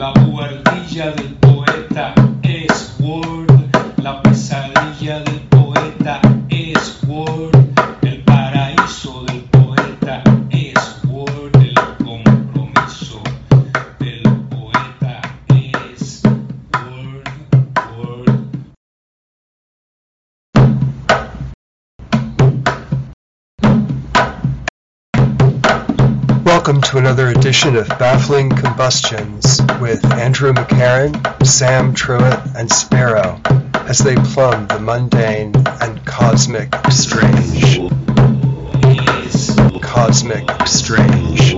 La buhardilla del edition of Baffling Combustions with Andrew McCarran, Sam Truitt, and Sparrow as they plumb the mundane and cosmic strange. Cosmic strange.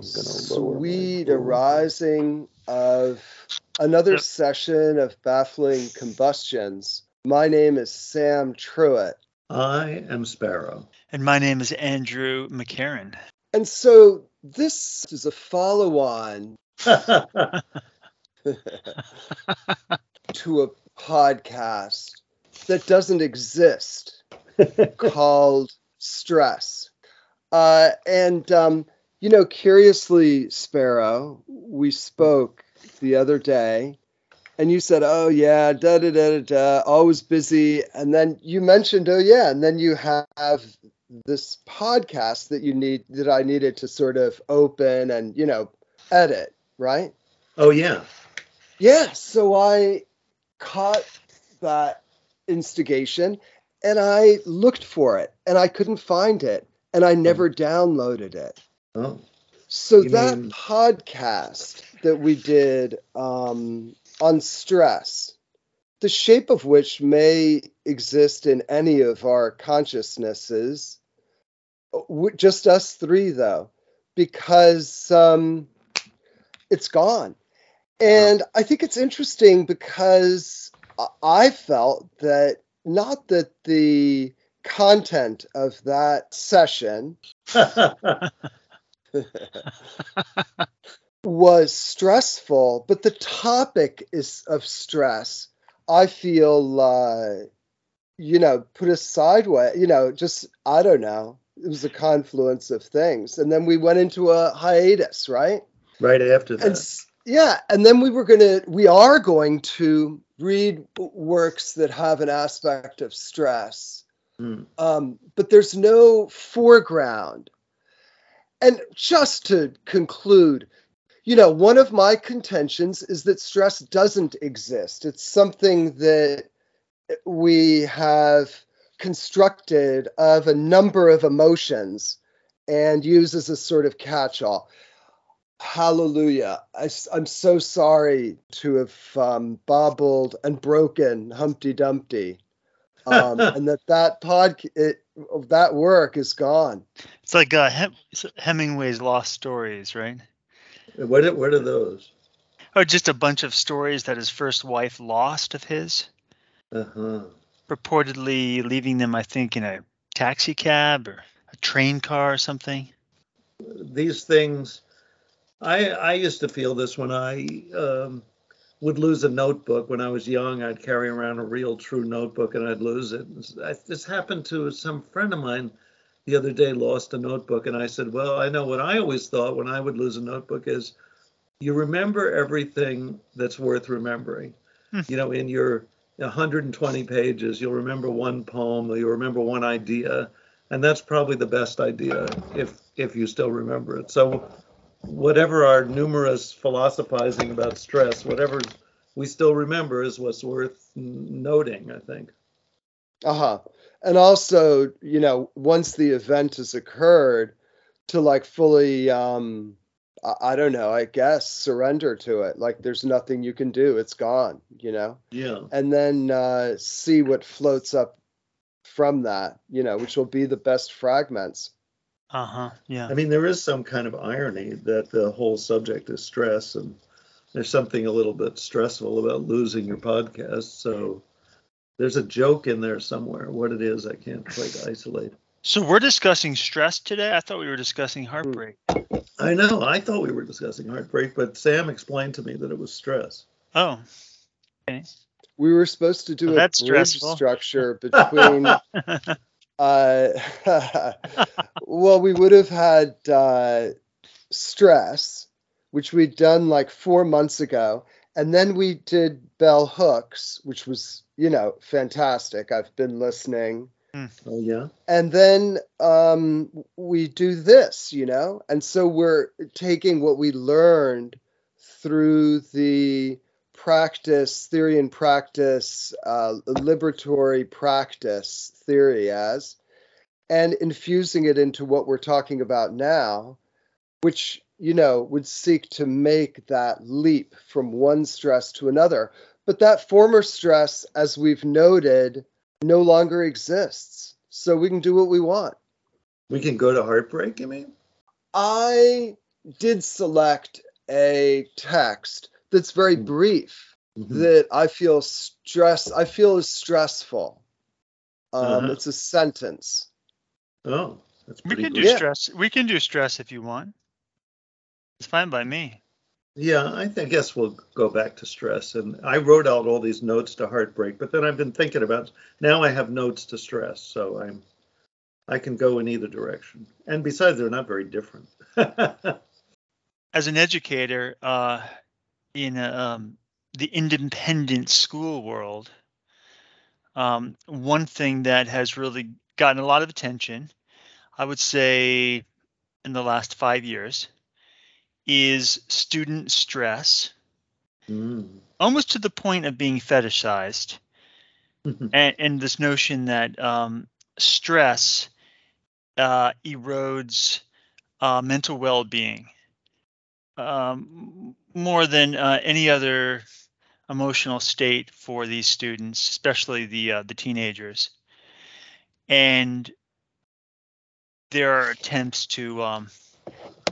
sweet arising of another Yep. session of baffling combustions. My name is Sam Truitt. I am Sparrow. And my name is Andrew McCarran. And so this is a follow on to a podcast that doesn't exist called Stress. Uh, and, um, you know, curiously, Sparrow, we spoke the other day and you said, oh, yeah, da da da da da, always busy. And then you mentioned, oh, yeah, and then you have this podcast that you need that I needed to sort of open and, you know, edit, right? oh yeah. Yeah, so I caught that instigation and I looked for it and I couldn't find it and I oh. never downloaded it. Oh. So You that mean- podcast that we did um, on stress, the shape of which may exist in any of our consciousnesses, just us three though, because um, it's gone. And I think it's interesting because I felt that not that the content of that session was stressful, but the topic is of stress. I feel, uh, you know, put us sideways. You know, just I don't know. It was a confluence of things, and then we went into a hiatus, right? right after that. And yeah, and then we were gonna, we are going to read works that have an aspect of stress Hmm. um, but there's no foreground. And just to conclude, you know, one of my contentions is that stress doesn't exist. It's something that we have constructed of a number of emotions and use as a sort of catch all. Hallelujah. I, am so sorry to have um, bobbled and broken Humpty Dumpty um, and that that pod it, that work is gone. It's like uh, Hem- Hemingway's lost stories, right? what are, what are those? Oh, just a bunch of stories that his first wife lost of his, Uh-huh. purportedly leaving them, I think, in a taxi cab or a train car or something. These things I I used to feel this when I um, would lose a notebook when I was young. I'd carry around a real true notebook and I'd lose it. I- This happened to some friend of mine the other day lost a notebook and I said, "Well, I know what I always thought when I would lose a notebook is you remember everything that's worth remembering. Hmm. You know, in your 120 pages, you'll remember one poem or you'll remember one idea, and that's probably the best idea if if you still remember it. So whatever our numerous philosophizing about stress, whatever we still remember is what's worth n- noting, I think. Uh huh. And also, you know, once the event has occurred, to like fully, um, I, I don't know, I guess surrender to it. Like there's nothing you can do; it's gone. You know, Yeah. and then uh, see what floats up from that. You know, which will be the best fragments. Uh huh. Yeah. I mean, there is some kind of irony that the whole subject is stress, and there's something a little bit stressful about losing your podcast. So there's a joke in there somewhere. What it is, I can't quite isolate. So we're discussing stress today. I thought we were discussing heartbreak. I know. I thought we were discussing heartbreak, but Sam explained to me that it was stress. Oh, okay. we were supposed to do Oh, a that's bridge stressful. structure between. uh, well, we would have had uh, stress, which we'd done like four months ago, and then we did Bell Hooks, which was you know fantastic. I've been listening Oh yeah. and then um, we do this, you know, and so we're taking what we learned through the practice theory and practice uh, liberatory practice theory as and infusing it into what we're talking about now which you know would seek to make that leap from one stress to another but that former stress as we've noted no longer exists. So we can do what we want. We can go to heartbreak. I mean? I did select a text that's very Hmm. brief Mhm. that I feel stress I feel is stressful. Um, Uh-huh. It's a sentence. Oh, that's we can good. do Yeah. stress. We can do stress if you want. It's fine by me. Yeah, I, think, I guess we'll go back to stress. And I wrote out all these notes to heartbreak, but then I've been thinking about now I have notes to stress, so I'm I can go in either direction. And besides, they're not very different. As an educator uh, in um, the independent school world, um, one thing that has really gotten a lot of attention, I would say, in the last five years, is student stress, Mm. almost to the point of being fetishized. and, and this notion that um, stress uh, erodes uh, mental well-being um, more than uh, any other emotional state for these students, especially the uh, the teenagers. And there are attempts to um,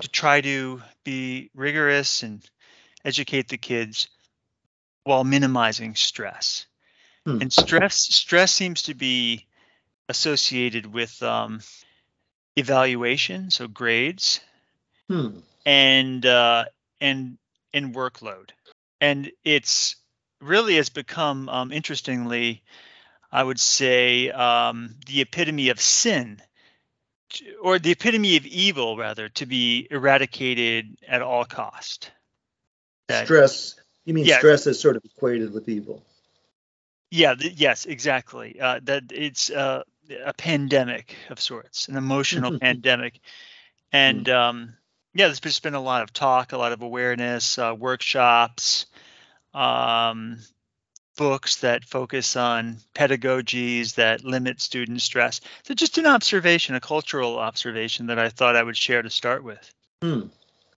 to try to be rigorous and educate the kids while minimizing stress Hmm. and stress stress seems to be associated with um, evaluation so grades Hmm. And uh, and and workload and it's really has become um, interestingly i would say um, the epitome of sin or the epitome of evil rather to be eradicated at all cost That- Stress. You mean Yeah. stress is sort of equated with evil? Yeah, th- yes, exactly. Uh, that it's uh, a pandemic of sorts, an emotional pandemic, and um, yeah, there's just been a lot of talk, a lot of awareness, uh, workshops, um, books that focus on pedagogies that limit student stress. So just an observation, a cultural observation that I thought I would share to start with. Hmm.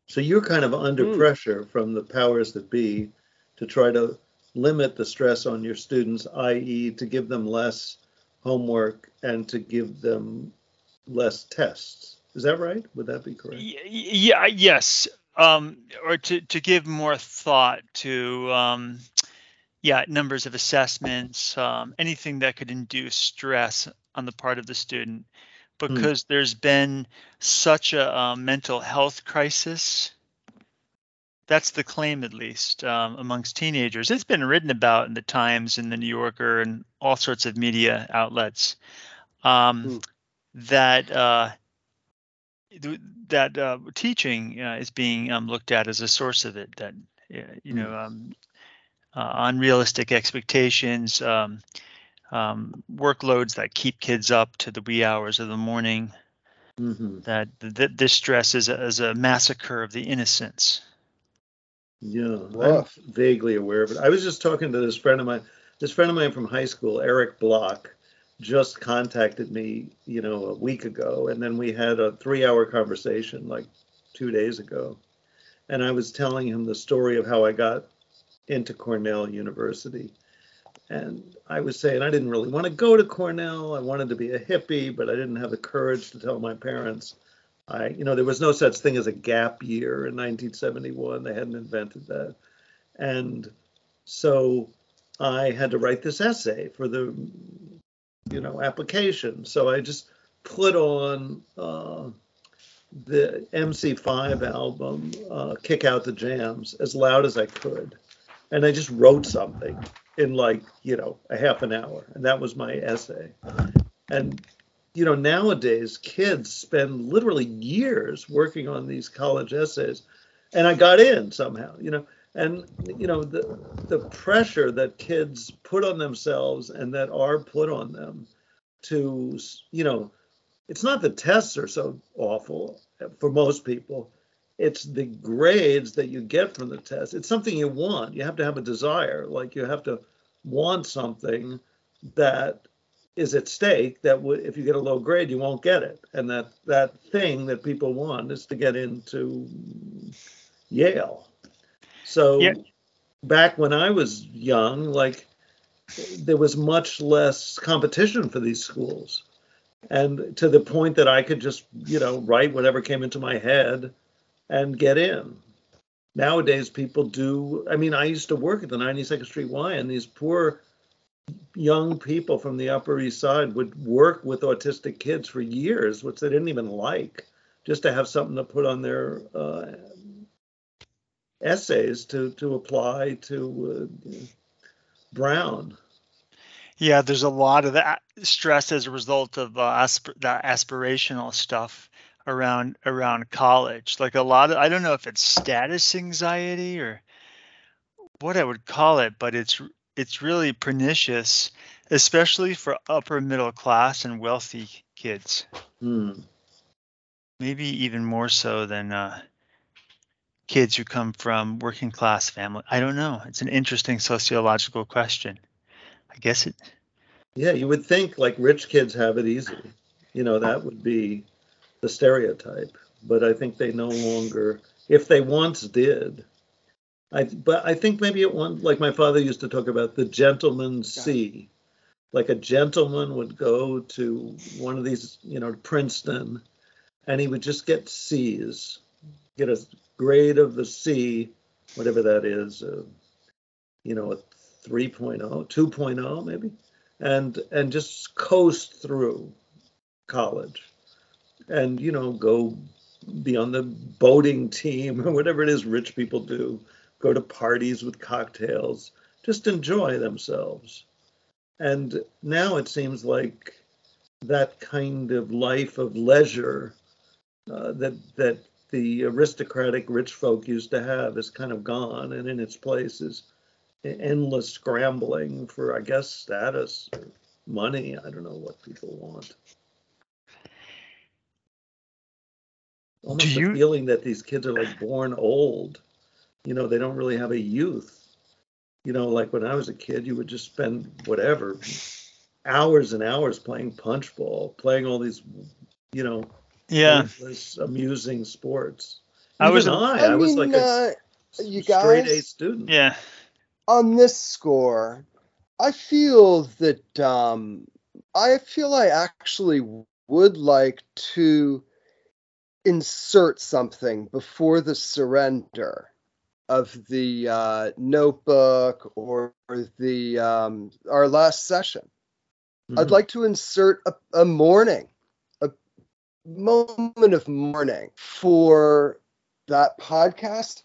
So you're kind of under Hmm. pressure from the powers that be to try to limit the stress on your students, i.e., to give them less homework and to give them less tests. Is that right? Would that be correct? Yeah, yes. Um, or to, to give more thought to, um, yeah, numbers of assessments, um, anything that could induce stress on the part of the student, because there's been such a um, mental health crisis. That's the claim, at least, um, amongst teenagers. It's been written about in the Times and the New Yorker and all sorts of media outlets. Um, Hmm. That uh, that uh, teaching uh, is being um, looked at as a source of it. That you know, um, uh, unrealistic expectations, um, um, workloads that keep kids up to the wee hours of the morning. hmm That th- this stress is a, is a massacre of the innocents. Yeah, I'm vaguely aware of it. I was just talking to this friend of mine. This friend of mine from high school, Eric Block, just contacted me, you know, a week ago, and then we had a three-hour conversation like two days ago, and I was telling him the story of how I got into Cornell University, and I was saying I didn't really want to go to Cornell. I wanted to be a hippie, but I didn't have the courage to tell my parents. I, you know, there was no such thing as a gap year in 1971. They hadn't invented that. And so I had to write this essay for the, you know, application. So I just put on uh, the MC5 album, uh, Kick Out the Jams, as loud as I could. and I just wrote something in like you know a half an hour, and that was my essay. And you know nowadays kids spend literally years working on these college essays, and I got in somehow. You know, and you know the the pressure that kids put on themselves and that are put on them to you know it's not the tests are so awful for most people. It's the grades that you get from the test. It's something you want. You have to have a desire. Like you have to want something that is at stake that would if you get a low grade you won't get it. And that that thing that people want is to get into yale so Yeah. back when i was young like there was much less competition for these schools and to the point that i could just you know write whatever came into my head and get in nowadays people do i mean i used to work at the 92nd street y and these poor young people from the upper east side would work with autistic kids for years which they didn't even like just to have something to put on their uh, essays to to apply to uh, brown Yeah, there's a lot of that stress as a result of uh, asp- that aspirational stuff around around college. Like a lot of, I don't know if it's status anxiety or what I would call it, but it's it's really pernicious, especially for upper middle class and wealthy kids. Hmm. Maybe even more so than uh, kids who come from working class family. I don't know. It's an interesting sociological question. I guess it. Yeah, you would think like rich kids have it easy. You know, that would be the stereotype. But I think they no longer, if they once did, I but I think maybe it one like my father used to talk about the gentleman's C. Like a gentleman would go to one of these, you know, Princeton, and he would just get C's, get a grade of the C, whatever that is, uh, you know, a 3.0, 2.0 maybe, and and just coast through college, and you know go be on the boating team or whatever it is rich people do, go to parties with cocktails, just enjoy themselves. And now it seems like that kind of life of leisure uh, that that the aristocratic rich folk used to have is kind of gone, and in its place is endless scrambling for, I guess, status or money. I don't know what people want. Almost you- a feeling that these kids are like born old. You know, they don't really have a youth. You know, like when I was a kid, you would just spend whatever hours and hours playing punch ball, playing all these, you know, Yeah. endless, amusing sports. I was- I, I, was like a uh, you straight A student. Yeah. on this score, I feel that um, I feel I actually would like to insert something before the surrender of the uh, notebook or the um, our last session. I'd Mhm. like to insert a, a mourning, a moment of mourning for that podcast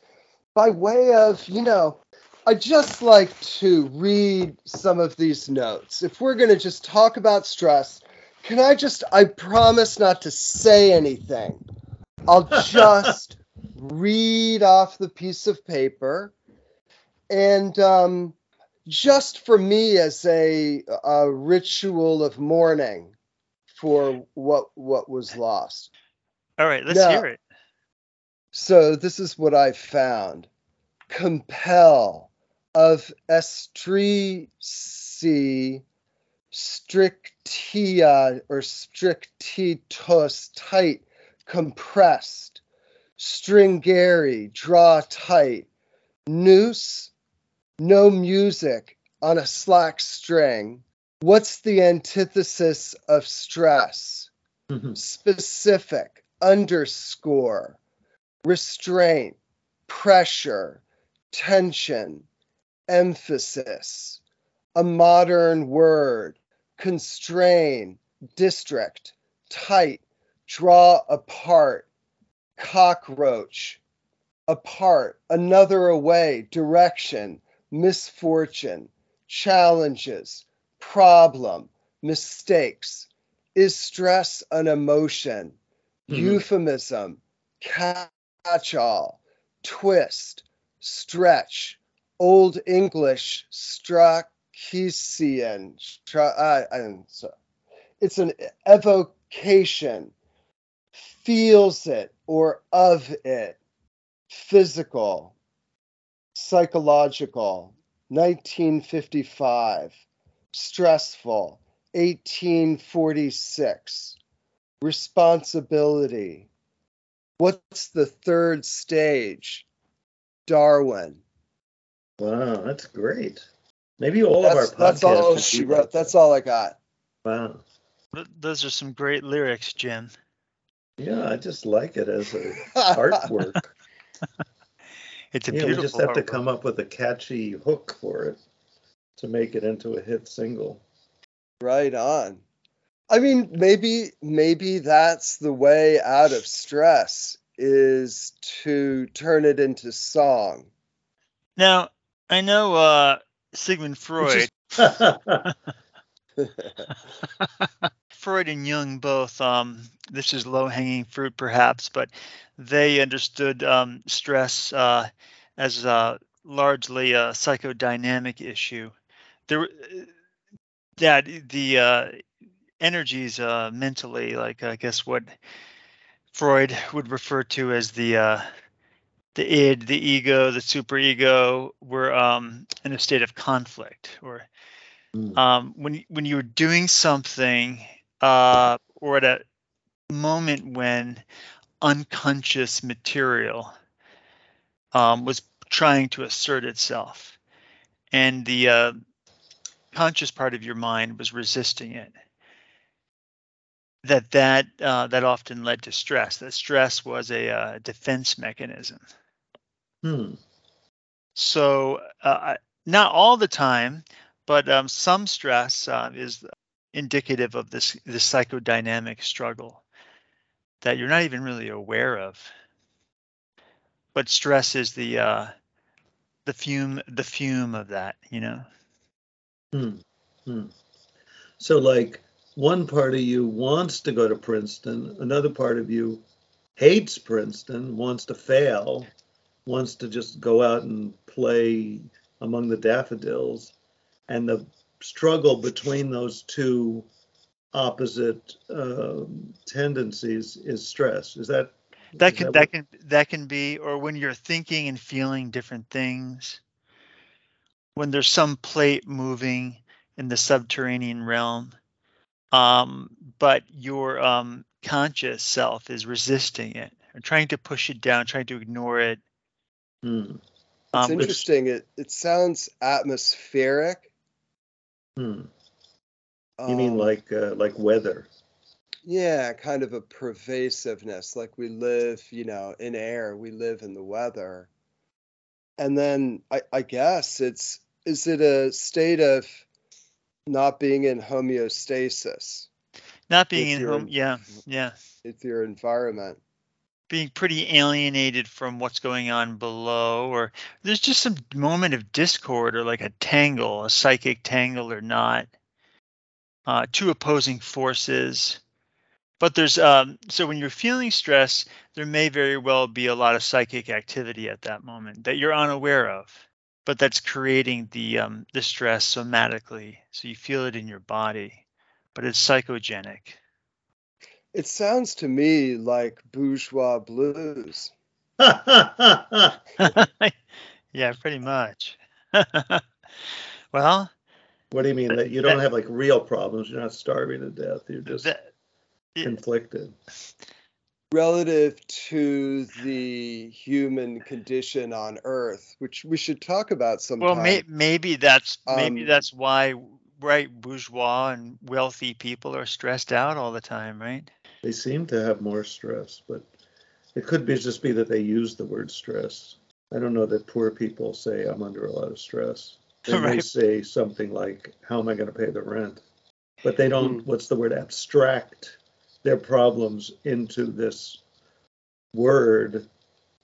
by way of, you know, I just like to read some of these notes. If we're going to just talk about stress, can I just, I promise not to say anything. I'll just read off the piece of paper. And um, just for me as a, a ritual of mourning for what what was lost. All right. Let's No. hear it. So this is what I found. Compel of estrici strictia or strictitus tight, compressed, stringere, draw tight, noose, no music on a slack string. What's the antithesis of stress? Mhm. Specific, underscore, restraint, pressure, tension, emphasis, a modern word, constrain, district, tight, draw apart, cockroach, apart, another away, direction, misfortune, challenges, problem, mistakes. Is stress an emotion? Mhm. Euphemism, catch all, twist, stretch, Old English, Strachesian. Stra- uh. It's an evocation, feels it or of it, physical, psychological, 1955, stressful, 1846, responsibility. What's the third stage? Darwin. Wow, that's great. Maybe all of our That's, podcasts. that's all she wrote. like That's all I got. Wow. Those are some great lyrics, Jim. Yeah, I just like it as a artwork. It's a yeah, we just have to come up with a catchy hook for it to make it into a hit single. Right on. I mean, maybe maybe that's the way out of stress is to turn it into song. Now, I know uh, Sigmund Freud, Freud and Jung both. Um, this is low-hanging fruit, perhaps, but they understood um, stress uh, as uh, largely a psychodynamic issue. There, were- yeah, the uh, energies uh, mentally, like I guess what Freud would refer to as the uh, the id, the ego, the superego, were um, in a state of conflict, or Hmm. um, when when you were doing something, uh, or at a moment when unconscious material um, was trying to assert itself, and the uh, conscious part of your mind was resisting it. That that uh, that often led to stress. That stress was a uh, defense mechanism. Hmm. So, uh, not all the time, but um, some stress uh, is indicative of this this psychodynamic struggle that you're not even really aware of. But stress is the uh, the fume the fume of that, you know. Hmm. Hmm. So, like, one part of you wants to go to Princeton, another part of you hates Princeton, wants to fail, wants to just go out and play among the daffodils. And the struggle between those two opposite um, tendencies is stress. Is that That is can what- that can that can be, or when you're thinking and feeling different things. When there's some plate moving in the subterranean realm, um, but your um, conscious self is resisting it, or trying to push it down, trying to ignore it. Hmm. It's Um, interesting. It it sounds atmospheric. Hmm. You mean Um, like uh, like weather? yeah, kind of a pervasiveness. Like we live, you know, in air. We live in the weather. And then I, I guess it's is it a state of not being in homeostasis not being in home, yeah, yeah, It's your environment? being pretty alienated from what's going on below, or there's just some moment of discord, or like a tangle, a psychic tangle, or not. Uh, two opposing forces. But there's um, so when you're feeling stress, there may very well be a lot of psychic activity at that moment that you're unaware of, but that's creating the um, the stress somatically, so you feel it in your body, but it's psychogenic. It sounds to me like bourgeois blues. yeah, pretty much. well, What do you mean that you don't have like real problems? You're not starving to death. You're just that, yeah. Conflicted. relative to the human condition on earth, which we should talk about sometime. well, may, maybe that's maybe Um, that's why right bourgeois and wealthy people are stressed out all the time, right? They seem to have more stress, but it could be just be that they use the word stress. I don't know that poor people say I'm under a lot of stress. They may say something like, "How am I going to pay the rent?" But they don't. Hmm. What's the word? Abstract their problems into this word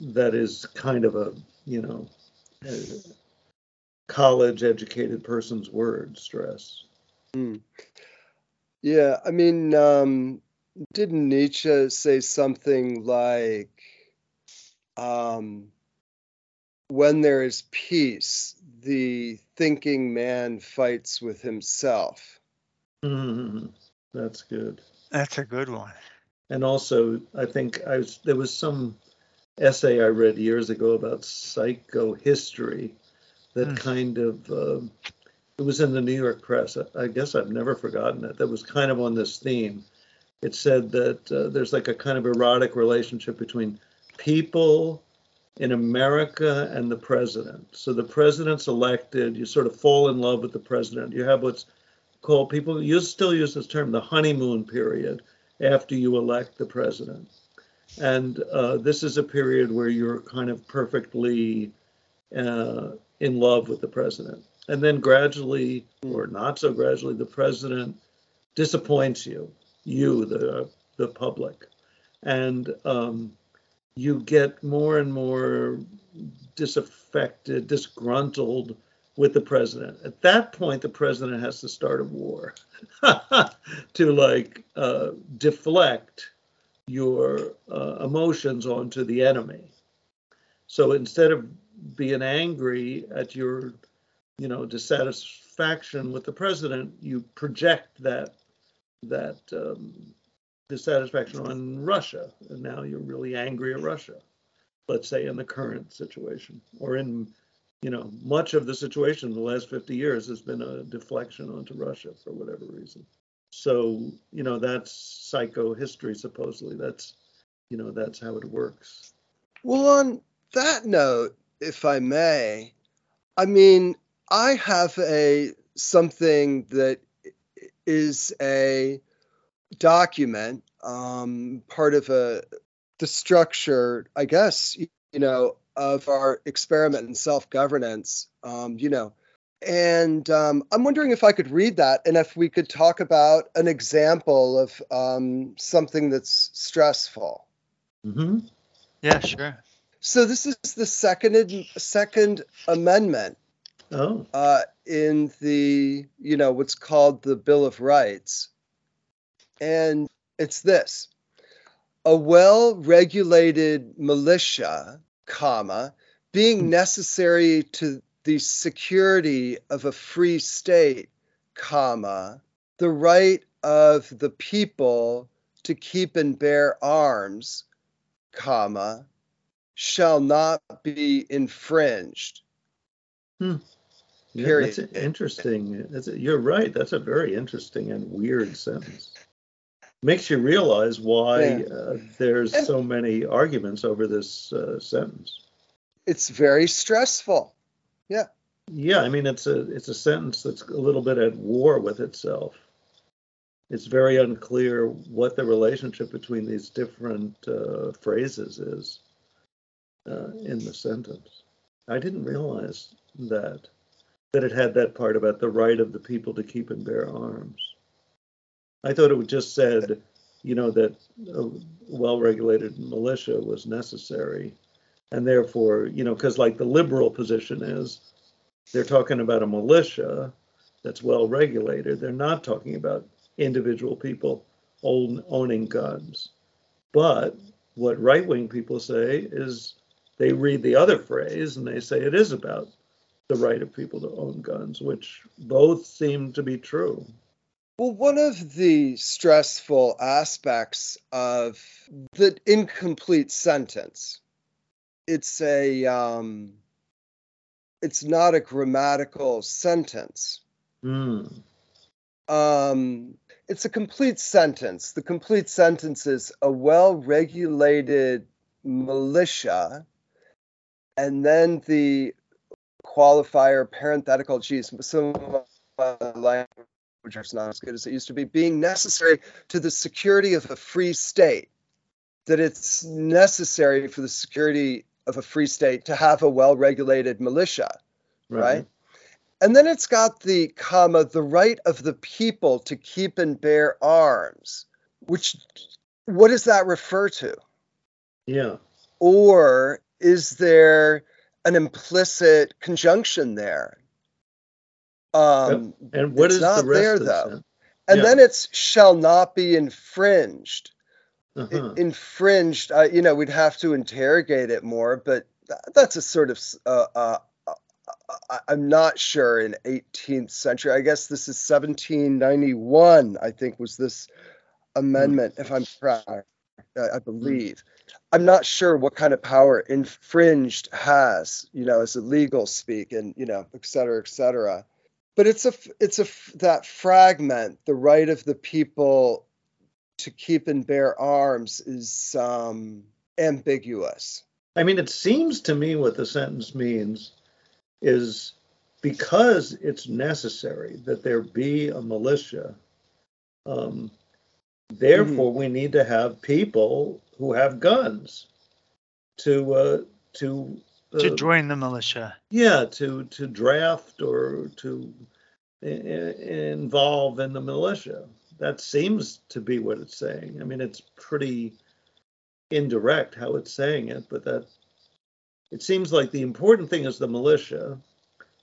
that is kind of a you know college educated person's word, stress. Mm. Yeah, I mean, um, didn't Nietzsche say something like, um, when there is peace, the thinking man fights with himself. Mm-hmm. That's good. That's a good one. And also, I think I was there was some essay I read years ago about psychohistory that mm. kind of uh, it was in the New York Press. I guess I've never forgotten it. That was kind of on this theme. It said that uh, there's like a kind of erotic relationship between people in America and the president. So the president's elected, you sort of fall in love with the president. You have what's called people you still use this term, the honeymoon period after you elect the president. And uh, this is a period where you're kind of perfectly uh, in love with the president. And then gradually, or not so gradually, the president disappoints you, you, the, the public. And um, you get more and more disaffected, disgruntled with the president. At that point, the president has to start a war to like uh, deflect your uh, emotions onto the enemy. So instead of being angry at your, you know, dissatisfaction with the president, you project that that um, dissatisfaction on Russia, and now you're really angry at Russia. Let's say in the current situation, or in, you know, much of the situation in the last 50 years has been a deflection onto Russia for whatever reason. So, you know, that's psychohistory supposedly. That's, you know, that's how it works. Well, on that note, if I may, I mean, I have a something that is a document, um, part of a the structure, I guess, you know, of our experiment in self-governance, um, you know, and um, I'm wondering if I could read that and if we could talk about an example of um, something that's stressful. Mm-hmm. Yeah, sure. So this is the second second amendment. Oh. Uh, in the you know what's called the Bill of Rights, and it's this: a well-regulated militia, comma, being necessary to the security of a free state, comma, the right of the people to keep and bear arms, comma, shall not be infringed. Hmm. Yeah, that's interesting. That's a, you're right. That's a very interesting and weird sentence. Makes you realize why yeah. uh, there's and so many arguments over this uh, sentence. It's very stressful. Yeah. Yeah, I mean it's a it's a sentence that's a little bit at war with itself. It's very unclear what the relationship between these different uh, phrases is uh, in the sentence. I didn't realize that that it had that part about the right of the people to keep and bear arms. I thought it just said, you know, that a well-regulated militia was necessary, and therefore, you know, because like the liberal position is, they're talking about a militia that's well regulated. They're not talking about individual people own, owning guns. But what right wing people say is they read the other phrase and they say it is about the right of people to own guns, which both seem to be true. Well, one of the stressful aspects of the incomplete sentence, it's a um, it's not a grammatical sentence. Mm. Um, it's a complete sentence. The complete sentence is a well-regulated militia and then the qualifier parenthetical geez some of language is not as good as it used to be being necessary to the security of a free state that it's necessary for the security of a free state to have a well-regulated militia right. right and then it's got the comma the right of the people to keep and bear arms which what does that refer to yeah or is there an implicit conjunction there? Um, And what It's is not the rest there, though. sentence? and Yeah. then it's shall not be infringed. Uh-huh. infringed, uh, you know, we'd have to interrogate it more, but tha- that's a sort of, uh, uh, uh, I- I'm not sure in 18th century. I guess this is 1791, I think, was this amendment, if I'm correct, I, I believe. I'm not sure what kind of power infringed has, you know, as a legal speak and, you know, et cetera, et cetera. But it's a it's a that fragment, the right of the people to keep and bear arms is um, ambiguous. I mean, it seems to me what the sentence means is because it's necessary that there be a militia, um, therefore we need to have people who have guns to uh, to to uh, join the militia. yeah to to draft or to i- involve in the militia. That seems to be what it's saying. I mean, it's pretty indirect how it's saying it, but that it seems like the important thing is the militia.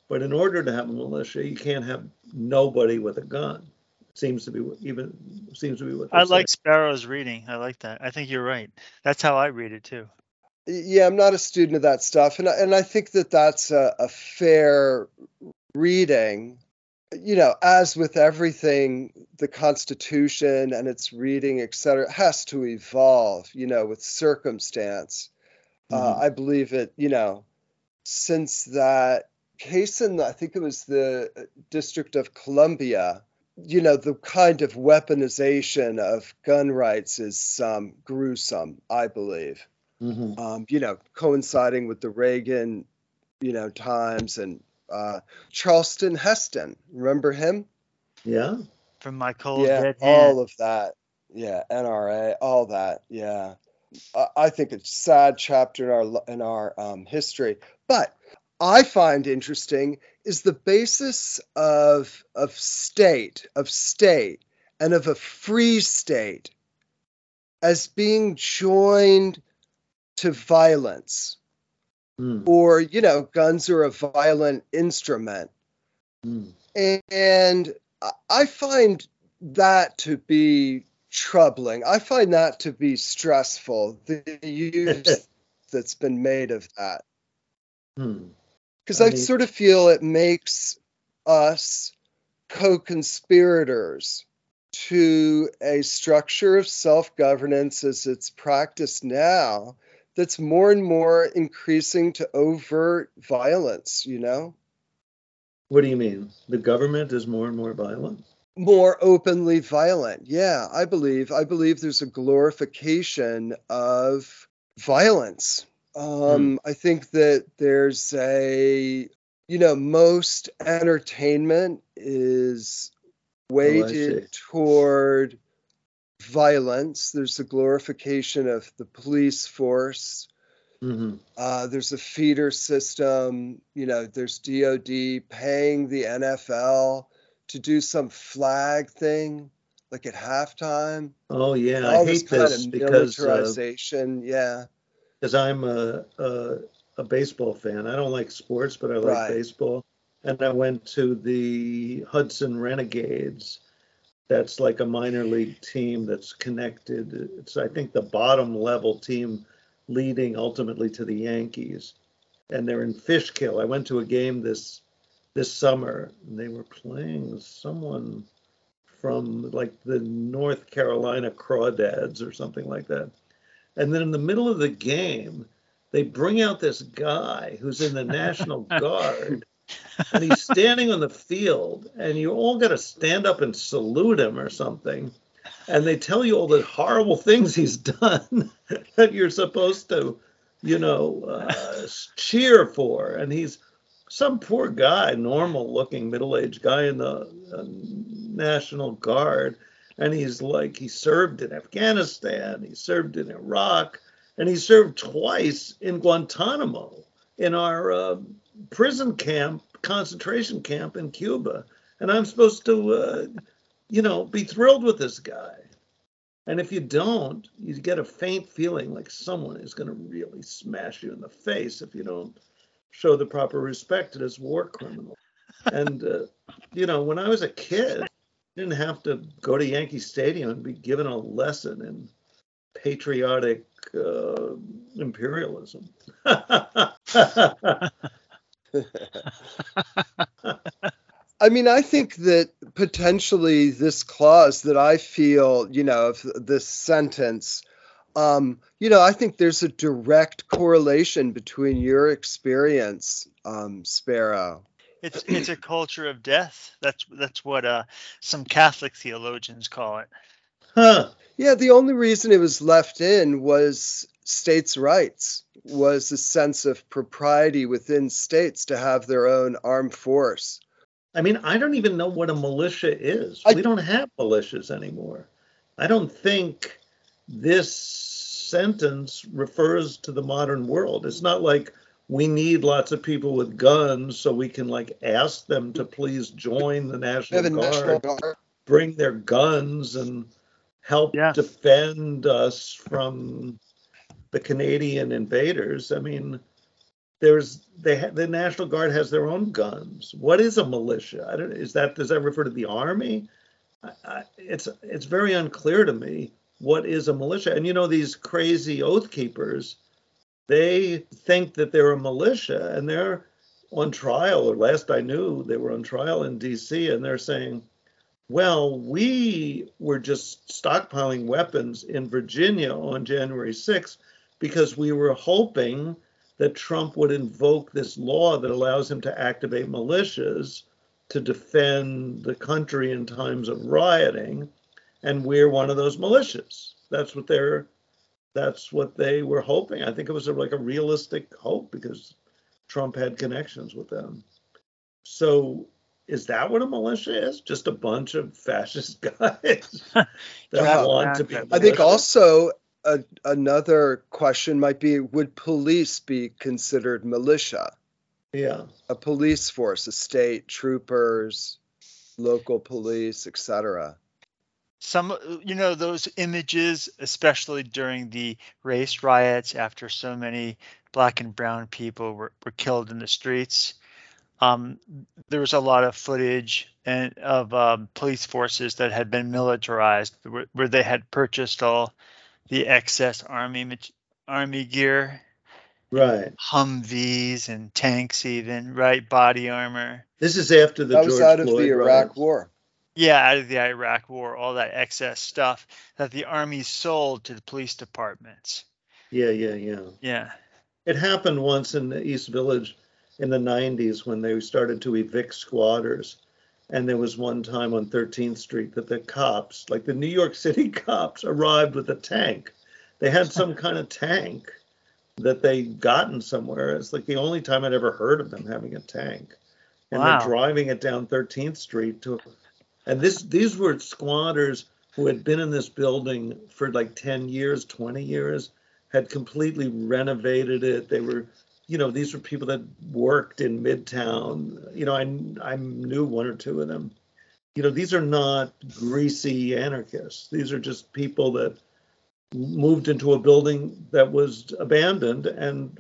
But in order to have a militia, you can't have nobody with a gun. Seems to be what even seems to be what I like Sparrow's reading. I like that. I think you're right. That's how I read it too. Yeah, I'm not a student of that stuff, and I, and I think that that's a, a fair reading. You know, as with everything, the Constitution and its reading, et cetera, has to evolve. You know, with circumstance. saying. Uh, I believe it. You know, since that case in, I think it was the uh, District of Columbia. You know, the kind of weaponization of gun rights is um, gruesome. I believe Mhm. Mhm. um, you know, coinciding with the Reagan, you know, times and uh, Charlton Heston. Remember him? Yeah. From my cold yeah, dead hand. all of that. Yeah, NRA, all that. Yeah, I, I think it's a sad chapter in our in our um, history. But I find interesting is the basis of of state of state and of a free state as being joined to violence Mm. or you know guns are a violent instrument Mm. and I- i find that to be troubling i find that to be stressful the use that's been made of that Mm. because I I, mean- sort of feel it makes us co-conspirators to a structure of self-governance as it's practiced now that's more and more increasing to overt violence you know What do you mean? The government is more and more violent? more openly violent yeah i believe i believe there's a glorification of violence um i think that there's a you know most entertainment is weighted see. toward violence there's a glorification of the police force hmm uh, there's a feeder system. You know, there's DOD paying the NFL to do some flag thing, like at halftime. Oh yeah, I this hate kind this of because uh, militarization. yeah, because I'm a, a a baseball fan. I don't like sports, but I like Right. baseball. And I went to the Hudson Renegades. That's like a minor league team that's connected. It's I think the bottom level team leading ultimately to the Yankees. And they're in Fishkill. I went to a game this this summer and they were playing someone from like the North Carolina Crawdads or something like that. And then in the middle of the game, they bring out this guy who's in the National Guard and he's standing on the field and you all got to stand up and salute him or something. And they tell you all the horrible things he's done that you're supposed to, you know, uh, cheer for. And he's some poor guy, normal looking middle aged guy in the uh, National Guard. And he's like, he served in Afghanistan, he served in Iraq, and he served twice in Guantanamo in our uh, prison camp, concentration camp in Cuba. And I'm supposed to, uh, you know, be thrilled with this guy. And if you don't, you get a faint feeling like someone is going to really smash you in the face if you don't show the proper respect to this war criminal. and uh, you know, when I was a kid, I didn't have to go to Yankee Stadium and be given a lesson in patriotic uh, imperialism. I mean, I think that potentially this clause that I feel, you know, this sentence, um, you know, I think there's a direct correlation between your experience, um, Sparrow. It's it's a culture of death. That's that's what uh, some Catholic theologians call it. huh. Yeah, the only reason it was left in was states' rights, was a sense of propriety within states to have their own armed force. I mean, I don't even know what a militia is. I- we don't have militias anymore. I don't think this sentence refers to the modern world. It's not like we need lots of people with guns so we can like ask them to please join the National have Guard, National Guard. bring their guns and help Yeah. defend us from the Canadian invaders. I mean, there's they ha- the National Guard has their own guns. What is a militia? I don't. Is that does that refer to the army? I, I, it's it's very unclear to me what is a militia. And you know these crazy oath keepers, they think that they're a militia and they're on trial. Or last I knew, they were on trial in D.C. and they're saying, well, we were just stockpiling weapons in Virginia on January 6th because we were hoping that Trump would invoke this law that allows him to activate militias to defend the country in times of rioting. And we're one of those militias. That's what they're that's what they were hoping. I think it was a, like a realistic hope because Trump had connections with them. So is that what a militia is? Just a bunch of fascist guys that Yeah. want to be. I think also a, another question might be would police be considered militia? Yeah. A police force, a state, troopers, local police, etc. Some, you know, those images, especially during the race riots after so many black and brown people were, were killed in the streets. Um, there was a lot of footage and of um, police forces that had been militarized, where, where they had purchased all the excess army army gear, Right. Humvees and tanks, even right, body armor. This is after the That George was out of Floyd the Iraq riots. War. Yeah, out of the Iraq War, all that excess stuff that the army sold to the police departments. Yeah, yeah, yeah. Yeah. It happened once in the East Village in the 90s when they started to evict squatters. And there was one time on 13th Street that the cops, like the New York City cops, arrived with a tank. They had some kind of tank that they'd gotten somewhere. It's like the only time I'd ever heard of them having a tank. And Wow. they're driving it down 13th Street to and this these were squatters who had been in this building for like 10 years, 20 years, had completely renovated it. They were, you know, these were people that worked in Midtown. You know, I I knew one or two of them. You know, these are not greasy anarchists. These are just people that moved into a building that was abandoned and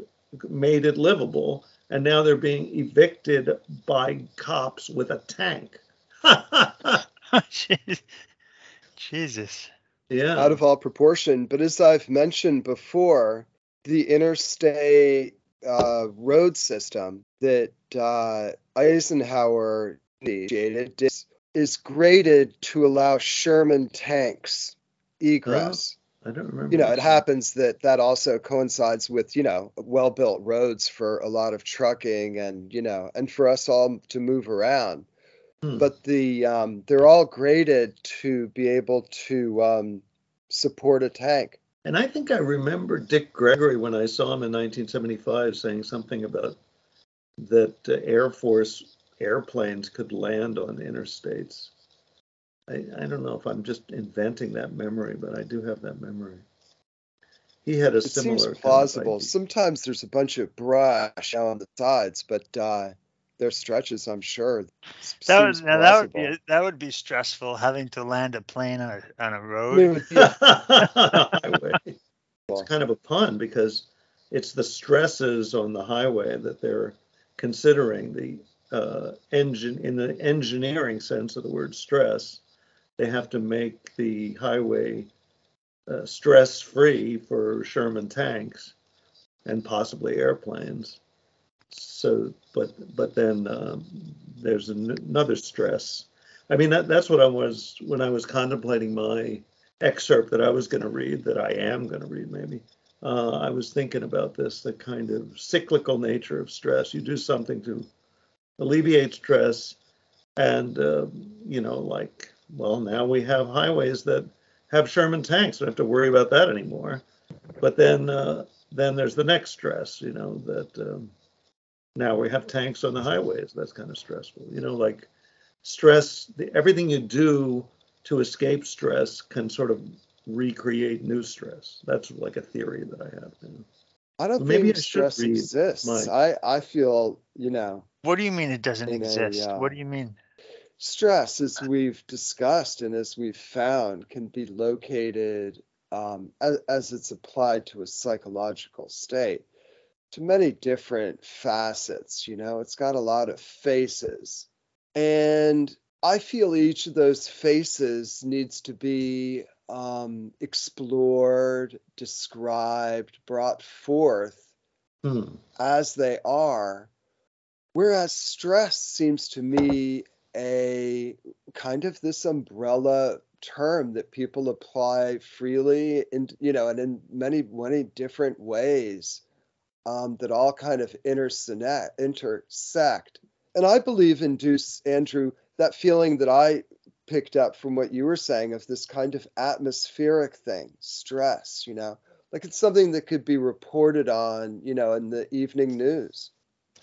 made it livable. And now they're being evicted by cops with a tank. Jeez. Jesus. yeah. out of all proportion. But as I've mentioned before, the interstate uh, road system that uh, Eisenhower initiated is, is graded to allow Sherman tanks egress. I don't remember. You know, it happens that that also coincides with you know well-built roads for a lot of trucking and you know and for us all to move around Hmm. but the um, they're all graded to be able to um, support a tank. And I think I remember Dick Gregory when I saw him in 1975 saying something about that uh, Air Force airplanes could land on interstates. I, I don't know if I'm just inventing that memory, but I do have that memory. He had a It similar. seems plausible. Sometimes there's a bunch of brush on the sides, but uh, there's stretches, I'm sure. That would seems now that would be that would be stressful having to land a plane on a on a I road. it would be a- highway. It's kind of a pun because it's the stresses on the highway that they're considering the uh, engine in the engineering sense of the word stress, they have to make the highway uh, stress free for Sherman tanks and possibly airplanes. So, but but then um, there's an, another stress. I mean, that, that's what I was when I was contemplating my excerpt that I was going to read, that I am going to read maybe. Uh, I was thinking about this, the kind of cyclical nature of stress. You do something to alleviate stress, and uh, you know, like, well, now we have highways that have Sherman tanks. We don't have to worry about that anymore. But then, uh, then there's the next stress. You know that um, now we have tanks on the highways. That's kind of stressful. You know, like stress. The, everything you do to escape stress can sort of recreate new stress. That's like a theory that I have. You know. I don't Maybe think I stress read exists. my- I, I feel, you know, What do you mean it doesn't In a, exist? uh, What do you mean? stress, as we've discussed and as we've found, can be located um, as, as it's applied to a psychological state to many different facets. You know, it's got a lot of faces. And I feel each of those faces needs to be um, explored, described, brought forth Hmm. as they are. Whereas stress seems to me a kind of this umbrella term that people apply freely and you know and in many many different ways um, that all kind of intersect and i believe in deuce andrew that feeling that i picked up from what you were saying of this kind of atmospheric thing stress you know like it's something that could be reported on you know in the evening news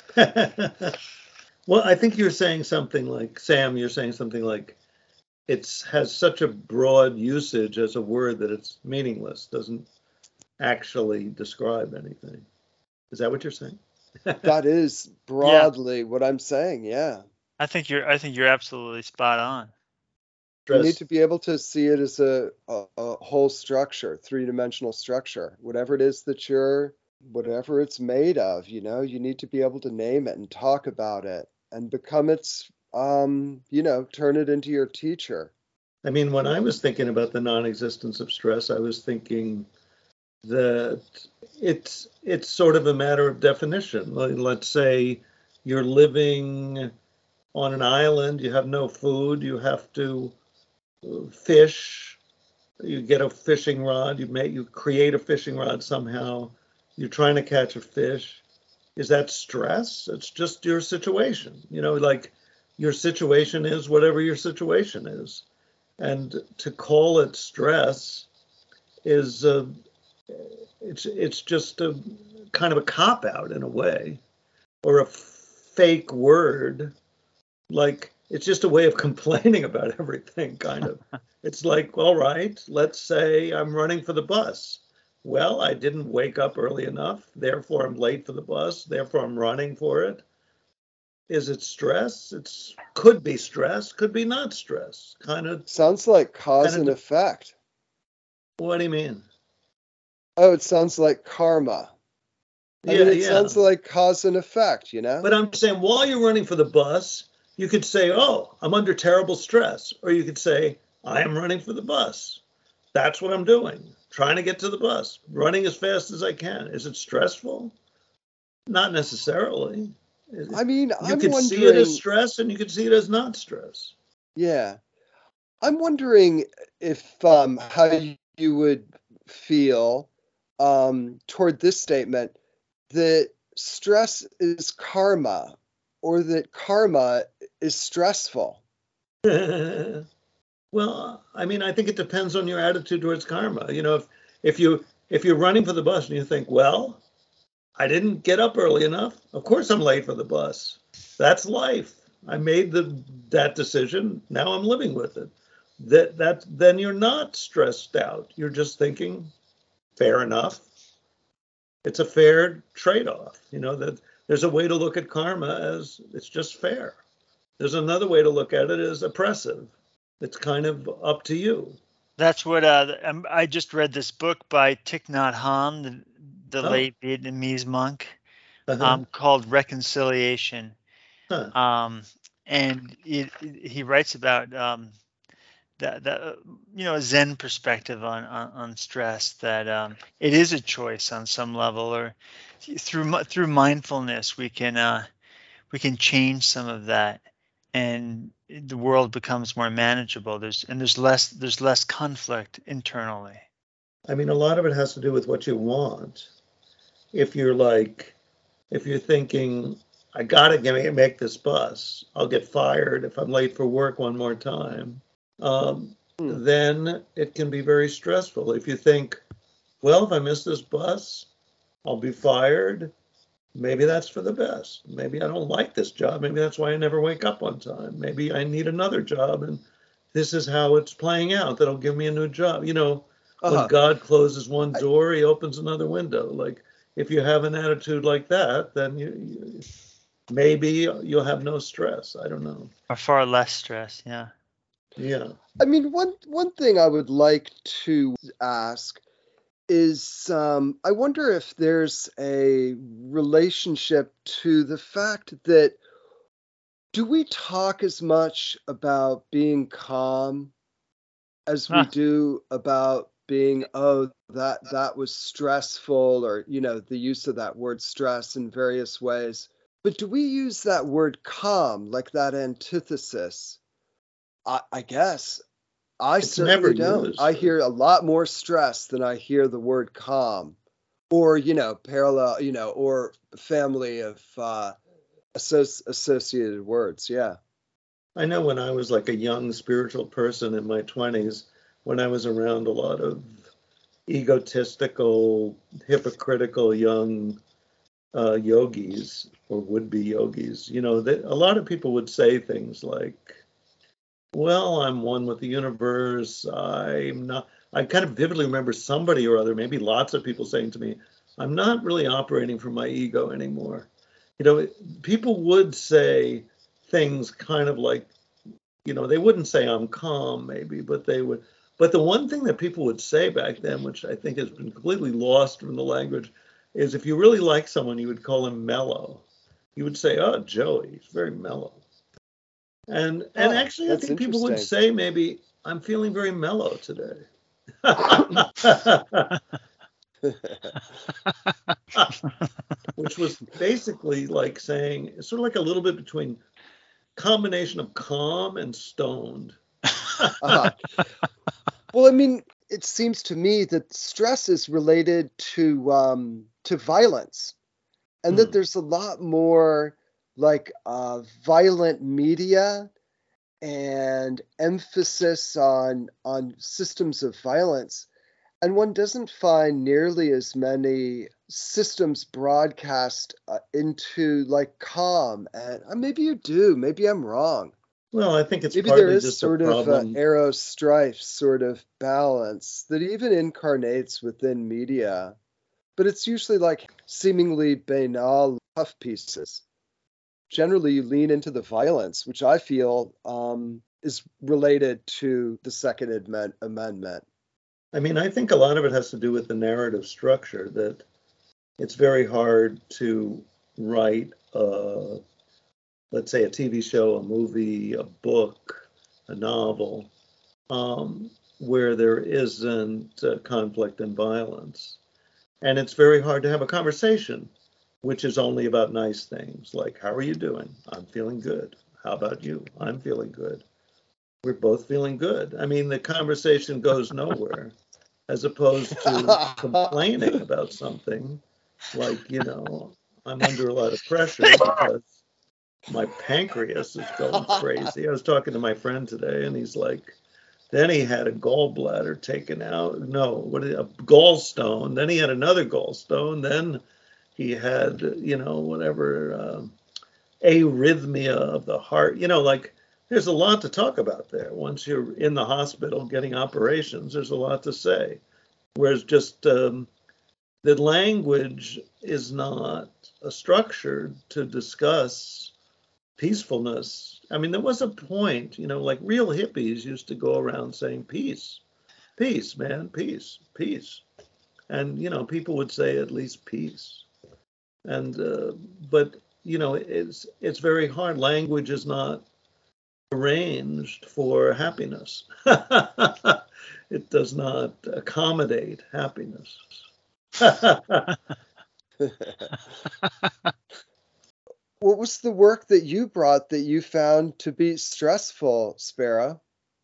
well, I think you're saying something like Sam. You're saying something like it's has such a broad usage as a word that it's meaningless. Doesn't actually describe anything. Is that what you're saying? that is broadly what i'm saying yeah. I think you're I think you're absolutely spot on. you need to be able to see it as a, a, a whole structure three-dimensional structure. Whatever it is that you're whatever it's made of you know you need to be able to name it and talk about it and become its um you know turn it into your teacher. I mean, when I was thinking about the non-existence of stress, I was thinking that it's it's sort of a matter of definition. Let's say you're living on an island, you have no food, you have to uh, fish, you get a fishing rod, you make you create a fishing rod somehow, you're trying to catch a fish. Is that stress? It's just your situation. You know, like your situation is whatever your situation is and to call it stress is uh, it's it's just a kind of a cop out in a way or a fake word. Like it's just a way of complaining about everything kind of. It's like all right let's say i'm running for the bus. Well i didn't wake up early enough therefore i'm late for the bus therefore i'm running for it. Is it stress? It's could be stress could be not stress kind of. Sounds like cause And and effect. What do you mean oh it sounds like karma I Yeah, mean, it yeah. sounds like cause and effect you know But I'm saying while you're running for the bus, you could say, "Oh, I'm under terrible stress," or you could say, "I am running for the bus. That's what I'm doing. Trying to get to the bus, running as fast as I can. Is it stressful? Not necessarily. I mean you i'm could wondering see it as stress, and you could see it as not stress. Yeah. I'm wondering if um, how you- you would feel um, toward this statement that stress is karma or that karma is stressful. well, I mean, I think it depends on your attitude towards karma. You know, if if you if you're running for the bus and you think, well, I didn't get up early enough, of course I'm late for the bus. That's life. I made the that decision. Now I'm living with it. That that then you're not stressed out. You're just thinking, fair enough. It's a fair trade-off. You know that there's a way to look at karma as it's just fair. There's another way to look at it as oppressive. It's kind of up to you. That's what uh, um, I just read this book by Thich Nhat Hanh, the, the Oh. late Vietnamese monk, Uh-huh. um, called Reconciliation. Huh. Um, and it, it- he writes about um, that that you know a Zen perspective on on, on stress that um, it is a choice on some level, or through through mindfulness we can uh, we can change some of that, and the world becomes more manageable. There's and there's less there's less conflict internally. I mean, a lot of it has to do with what you want. If you're like, if you're thinking, I gotta get, make this bus, I'll get fired if I'm late for work one more time, um, Hmm. then it can be very stressful. If you think, well, if I miss this bus, I'll be fired. Maybe that's for the best. Maybe I don't like this job. Maybe that's why I never wake up on time. Maybe I need another job, and this is how it's playing out. That'll give me a new job. You know, Uh-huh. when God closes one door, He opens another window. Like if you have an attitude like that, then you, you maybe you'll have no stress. I don't know. Or far less stress, yeah. Yeah. I mean, one one thing I would like to ask is, um, I wonder if there's a relationship to the fact that do we talk as much about being calm as we Huh. do about being oh that that was stressful or you know the use of that word stress in various ways but do we use that word calm like that antithesis i, I guess. I It's certainly never don't. used. i hear a lot more stress than i hear the word calm or you know parallel you know or family of uh associated words. Yeah. I know when I was like a young spiritual person in my 20s, when I was around a lot of egotistical, hypocritical young uh, yogis or would be yogis, you know, that a lot of people would say things like, well, I'm one with the universe. I'm not. I kind of vividly remember somebody or other, maybe lots of people saying to me, I'm not really operating from my ego anymore. You know, people would say things kind of like, you know, they wouldn't say I'm calm, maybe, but they would. But the one thing that people would say back then, which I think has been completely lost from the language, is if you really like someone, you would call him mellow. You would say, "Oh, Joey, he's very mellow." And and Oh, actually, I think people would say maybe I'm feeling very mellow today. Which was basically like saying, sort of like a little bit between combination of calm and stoned. Uh-huh. well, I mean, it seems to me that stress is related to um, to violence, and that Hmm. there's a lot more like uh, violent media and emphasis on on systems of violence, and one doesn't find nearly as many systems broadcast uh, into like calm. And uh, maybe you do. Maybe I'm wrong Well, I think it's maybe there is sort of uh, problem. arrow strife sort of balance that even incarnates within media but it's usually like seemingly banal puff pieces generally you lean into the violence which i feel um, is related to the second amendment I mean, I think a lot of it has to do with the narrative structure that it's very hard to write, uh, let's say, a TV show, a movie, a book, a novel, um, where there isn't uh, conflict and violence. And it's very hard to have a conversation, which is only about nice things like, How are you doing? I'm feeling good. How about you? I'm feeling good. We're both feeling good. I mean, the conversation goes nowhere as opposed to complaining about something like, you know, I'm under a lot of pressure because my pancreas is going crazy. I was talking to my friend today and he's like, then he had a gallbladder taken out. No, what a gallstone. Then he had another gallstone. Then he had, you know, whatever um, arrhythmia of the heart. You know, like there's a lot to talk about there. Once you're in the hospital getting operations, there's a lot to say. Whereas just um, the language is not a structure to discuss peacefulness. I mean, there was a point, you know, like real hippies used to go around saying peace, peace, man, peace, peace. And, you know, people would say at least peace. And, uh, but you know, it's it's very hard. Language is not arranged for happiness. it does not accommodate happiness. what was the work that you brought that you found to be stressful, Sparrow?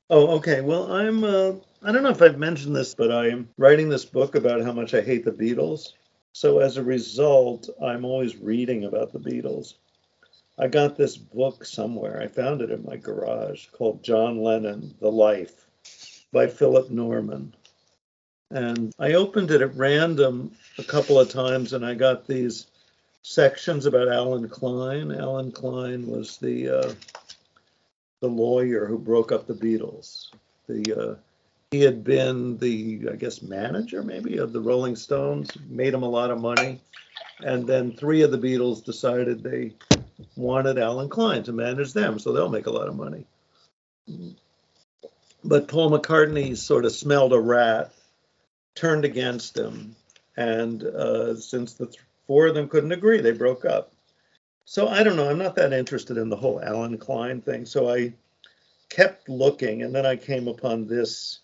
Oh, okay. Well, I'm. Uh, I don't know if I've mentioned this, but I'm writing this book about how much I hate the Beatles. So as a result, I'm always reading about the Beatles. I got this book somewhere. I found it in my garage called John Lennon: The Life by Philip Norman. And I opened it at random a couple of times and I got these sections about Allen Klein. Allen Klein was the uh, the lawyer who broke up the Beatles. The uh, he had been the I guess manager maybe of the Rolling Stones, made him a lot of money, and then three of the Beatles decided they wanted Allen Klein to manage them, so they'll make a lot of money. But Paul McCartney sort of smelled a rat, turned against him, and uh, since the th- four of them couldn't agree, they broke up. So I don't know. I'm not that interested in the whole Allen Klein thing. So I kept looking, and then I came upon this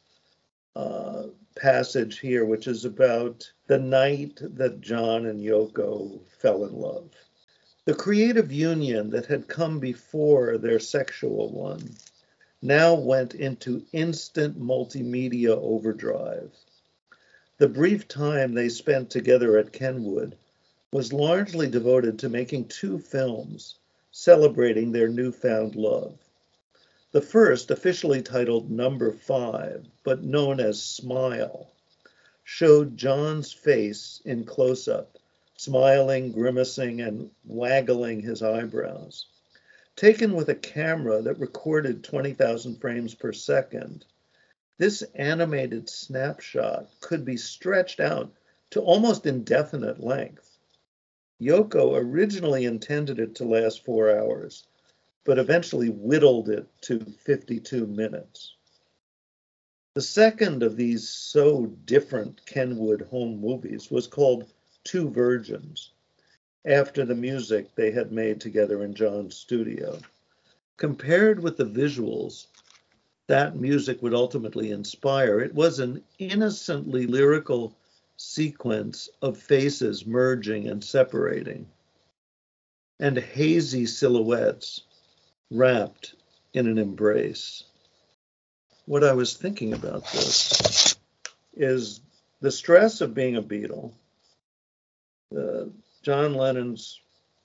uh, passage here, which is about the night that John and Yoko fell in love. The creative union that had come before their sexual one now went into instant multimedia overdrive. The brief time they spent together at Kenwood was largely devoted to making two films celebrating their newfound love. The first, officially titled Number Five, but known as Smile, showed John's face in close up, smiling, grimacing, and waggling his eyebrows. Taken with a camera that recorded 20,000 frames per second, this animated snapshot could be stretched out to almost indefinite length. Yoko originally intended it to last four hours, but eventually whittled it to 52 minutes. The second of these so different Kenwood home movies was called Two Virgins, after the music they had made together in John's studio. Compared with the visuals that music would ultimately inspire, it was an innocently lyrical sequence of faces merging and separating, and hazy silhouettes wrapped in an embrace. What I was thinking about this is the stress of being a Beatle. Uh, John Lennon's,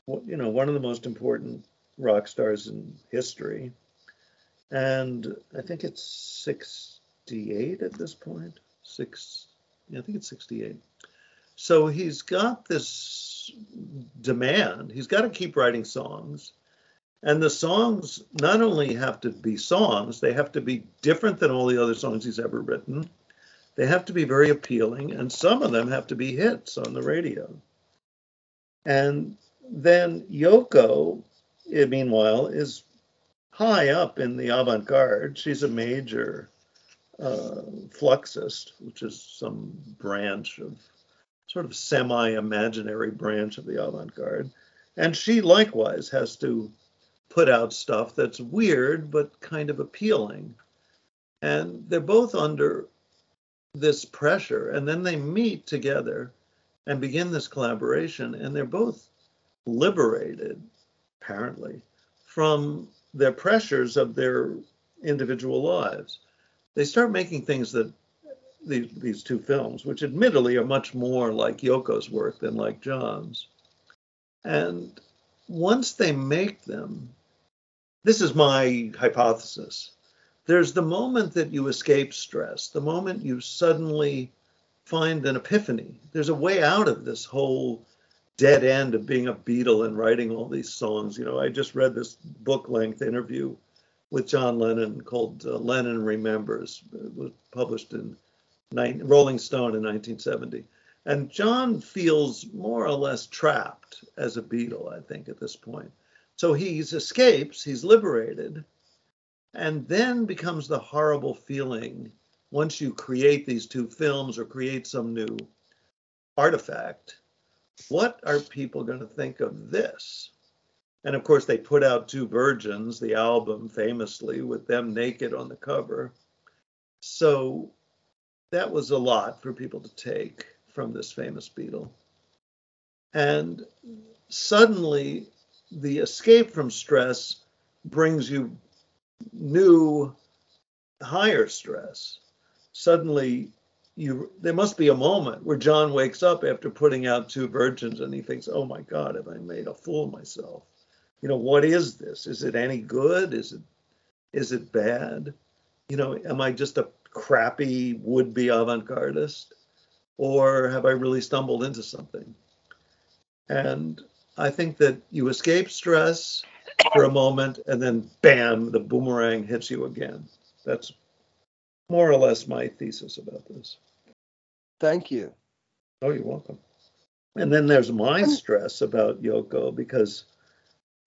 you know, one of the most important rock stars in history, and I think it's 68 at this point. Six, I think it's 68. So he's got this demand. He's got to keep writing songs. And the songs not only have to be songs, they have to be different than all the other songs he's ever written. They have to be very appealing, and some of them have to be hits on the radio. And then Yoko, eh, meanwhile, is high up in the avant garde. She's a major uh, fluxist, which is some branch of sort of semi imaginary branch of the avant garde. And she likewise has to put out stuff that's weird but kind of appealing. And they're both under this pressure. And then they meet together and begin this collaboration. And they're both liberated, apparently, from their pressures of their individual lives they start making things that these, these two films, which admittedly are much more like Yoko's work than like John's. And once they make them, this is my hypothesis. There's the moment that you escape stress, the moment you suddenly find an epiphany. There's a way out of this whole dead end of being a Beatle and writing all these songs. You know, I just read this book length interview with John Lennon called uh, Lennon Remembers. It was published in Rolling Stone in 1970. And John feels more or less trapped as a Beatle, I think, at this point. So he escapes, he's liberated, and then becomes the horrible feeling once you create these two films or create some new artifact. What are people going to think of this? And of course, they put out Two Virgins, the album, famously, with them naked on the cover. So that was a lot for people to take from this famous Beatle. And suddenly, the escape from stress brings you new, higher stress. Suddenly, you there must be a moment where John wakes up after putting out two virgins and he thinks, "Oh my God, have I made a fool of myself? You know, what is this? Is it any good? Is it is it bad? You know, am I just a crappy would-be avant-gardist, or have I really stumbled into something?" And I think that you escape stress for a moment, and then bam, the boomerang hits you again. That's more or less my thesis about this. Thank you. Oh, you're welcome. And then there's my stress about Yoko because,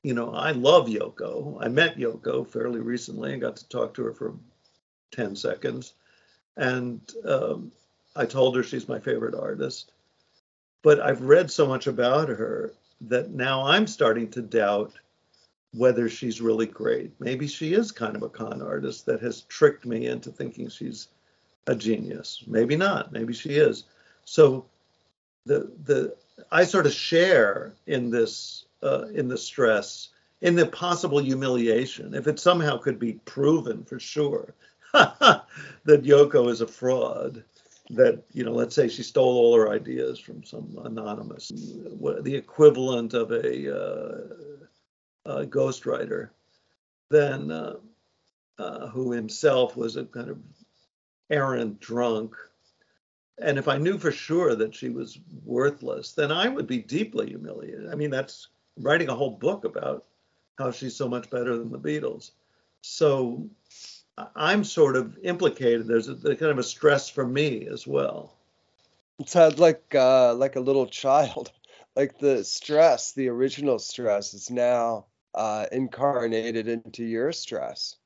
you know, I love Yoko. I met Yoko fairly recently and got to talk to her for 10 seconds. And um, I told her she's my favorite artist. But I've read so much about her that now I'm starting to doubt whether she's really great. Maybe she is kind of a con artist that has tricked me into thinking she's a genius. Maybe not. Maybe she is. So the the I sort of share in this uh, in the stress, in the possible humiliation, if it somehow could be proven for sure that Yoko is a fraud. That you know, let's say she stole all her ideas from some anonymous, the equivalent of a uh, uh, ghostwriter, then uh, uh, who himself was a kind of errant drunk. And if I knew for sure that she was worthless, then I would be deeply humiliated. I mean, that's writing a whole book about how she's so much better than the Beatles. So I'm sort of implicated. There's a, kind of a stress for me as well. It sounds like uh, like a little child, like the stress, the original stress, is now uh, incarnated into your stress.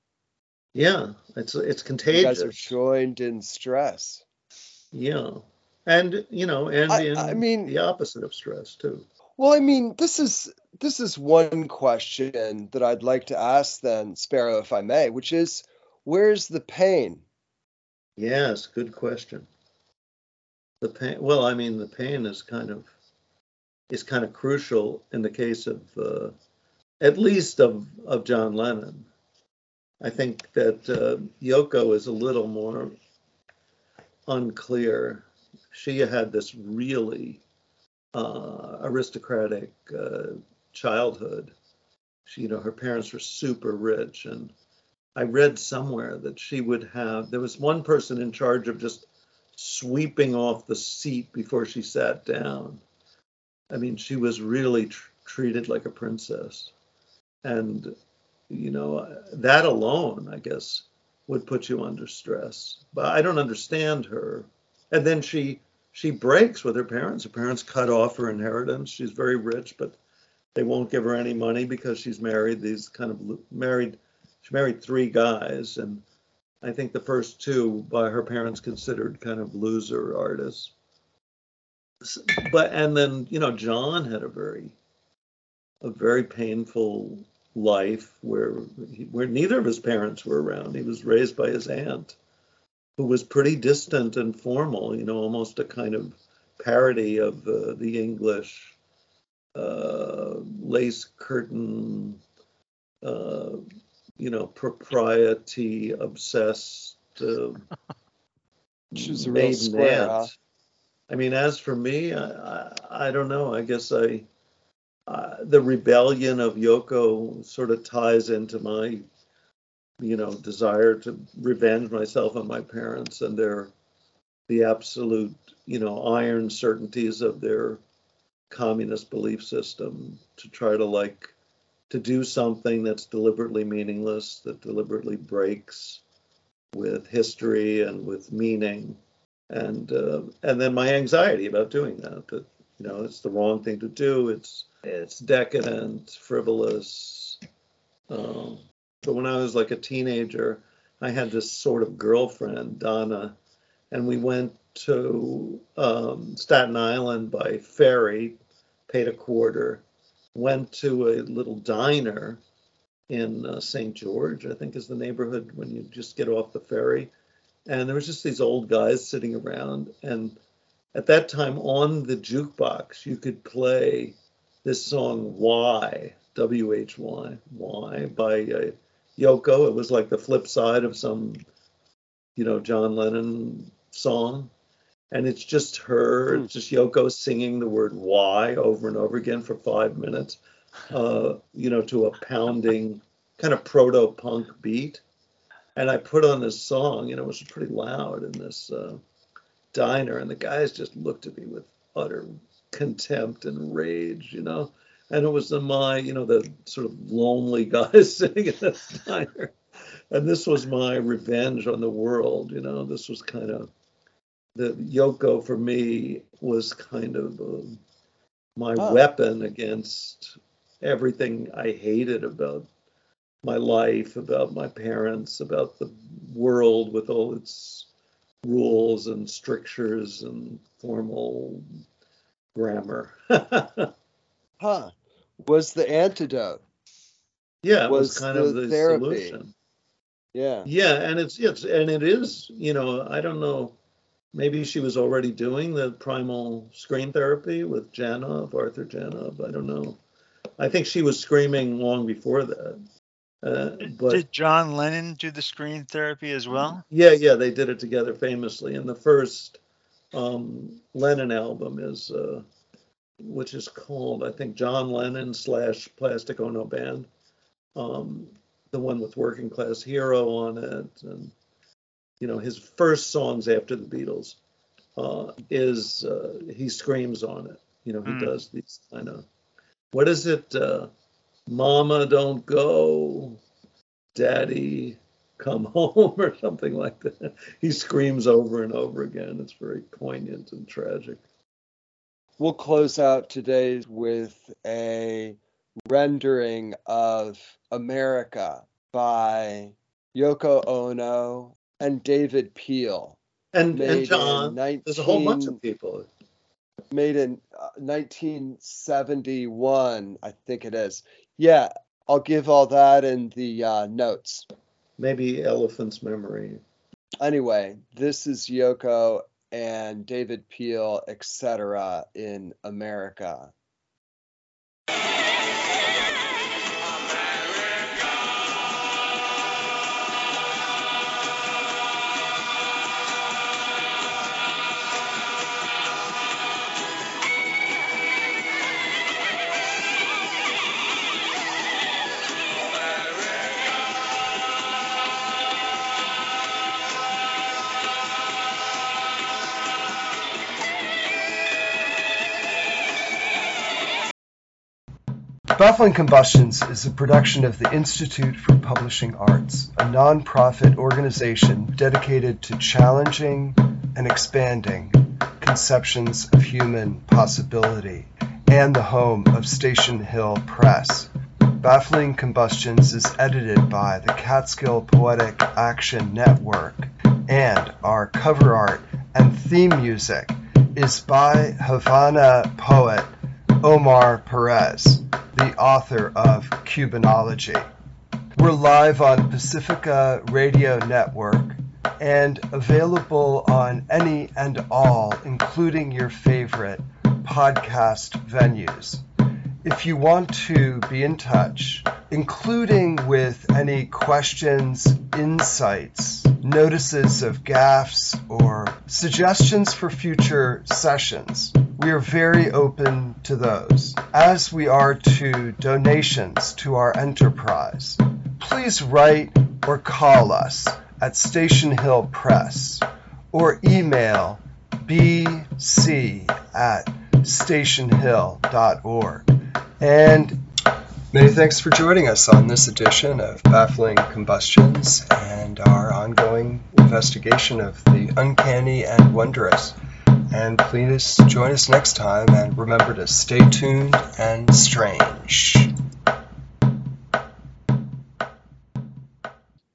Yeah, it's it's contagious. You guys are joined in stress. Yeah, and you know, and I, in I mean the opposite of stress too. Well, I mean, this is this is one question that I'd like to ask then, Sparrow, if I may, which is, where's the pain? Yes, good question. The pain. Well, I mean, the pain is kind of is kind of crucial in the case of uh, at least of of John Lennon. I think that uh, Yoko is a little more unclear. She had this really uh, aristocratic uh, childhood. She, you know, her parents were super rich, and I read somewhere that she would have. There was one person in charge of just sweeping off the seat before she sat down. I mean, she was really tr- treated like a princess and you know that alone i guess would put you under stress but i don't understand her and then she she breaks with her parents her parents cut off her inheritance she's very rich but they won't give her any money because she's married these kind of married she married three guys and i think the first two by her parents considered kind of loser artists but and then you know john had a very a very painful life where where neither of his parents were around. He was raised by his aunt, who was pretty distant and formal. You know, almost a kind of parody of uh, the English uh, lace curtain, uh, you know, propriety obsessed. Uh, She's a real square. Huh? I mean, as for me, I, I, I don't know. I guess I uh, the rebellion of Yoko sort of ties into my, you know, desire to revenge myself on my parents and their, the absolute, you know, iron certainties of their communist belief system to try to like to do something that's deliberately meaningless, that deliberately breaks with history and with meaning, and uh, and then my anxiety about doing that. That you know, it's the wrong thing to do. It's it's decadent, frivolous. Um, but when I was like a teenager, I had this sort of girlfriend, Donna, and we went to um, Staten Island by ferry, paid a quarter, went to a little diner in uh, St. George, I think is the neighborhood when you just get off the ferry. And there was just these old guys sitting around. And at that time on the jukebox, you could play this song Why, W H Y, Why by uh, Yoko. It was like the flip side of some, you know, John Lennon song. And it's just her, Hmm. it's just Yoko singing the word why over and over again for five minutes, uh, you know, to a pounding kind of proto punk beat. And I put on this song, and it was pretty loud in this uh, diner, and the guys just looked at me with utter contempt and rage, you know. And it was the, my, you know, the sort of lonely guys sitting in this diner. And this was my revenge on the world, you know. This was kind of the Yoko for me was kind of um my Oh. weapon against everything I hated about my life, about my parents, about the world with all its rules and strictures and formal grammar. Huh. Was the antidote. yeah, it was, Was kind the of the therapy. solution. Yeah. Yeah, and it's it's and it is, you know, I don't know. Maybe she was already doing the primal scream therapy with Janov, Arthur Janov. I don't know. I think she was screaming long before that. Uh, but Did John Lennon do the scream therapy as well? yeah, yeah, they did it together famously. And the first um, Lennon album is, uh, which is called, I think, John Lennon slash Plastic Ono Band. Um, the one with Working Class Hero on it, and you know his first songs after the Beatles uh, is uh, he screams on it. You know he Hmm. does these kind of what is it? Uh, Mama, don't go, Daddy, come home, or something like that. He screams over and over again. It's very poignant and tragic. We'll close out today with a rendering of America by Yoko Ono and David Peel, And and John, there's a whole bunch of people. made in uh, 1971, I think it is. Yeah, I'll give all that in the uh, notes. Maybe Elephant's Memory. Anyway, this is Yoko and David Peel, etc. in America. Baffling Combustions is a production of the Institute for Publishing Arts, a nonprofit organization dedicated to challenging and expanding conceptions of human possibility, and the home of Station Hill Press. Baffling Combustions is edited by the Catskill Poetic Action Network, and our cover art and theme music is by Havana poet Omar Perez, author of Cubanology. We're live on Pacifica Radio Network and available on any and all, including your favorite podcast venues. If you want to be in touch, including with any questions, insights, notices of gaffes, or suggestions for future sessions, we are very open to those, as we are to donations to our enterprise. Please write or call us at Station Hill Press or email bc at stationhill.org. And many thanks for joining us on this edition of Baffling Combustions and our ongoing investigation of the uncanny and wondrous. And please join us next time and remember to stay tuned and strange.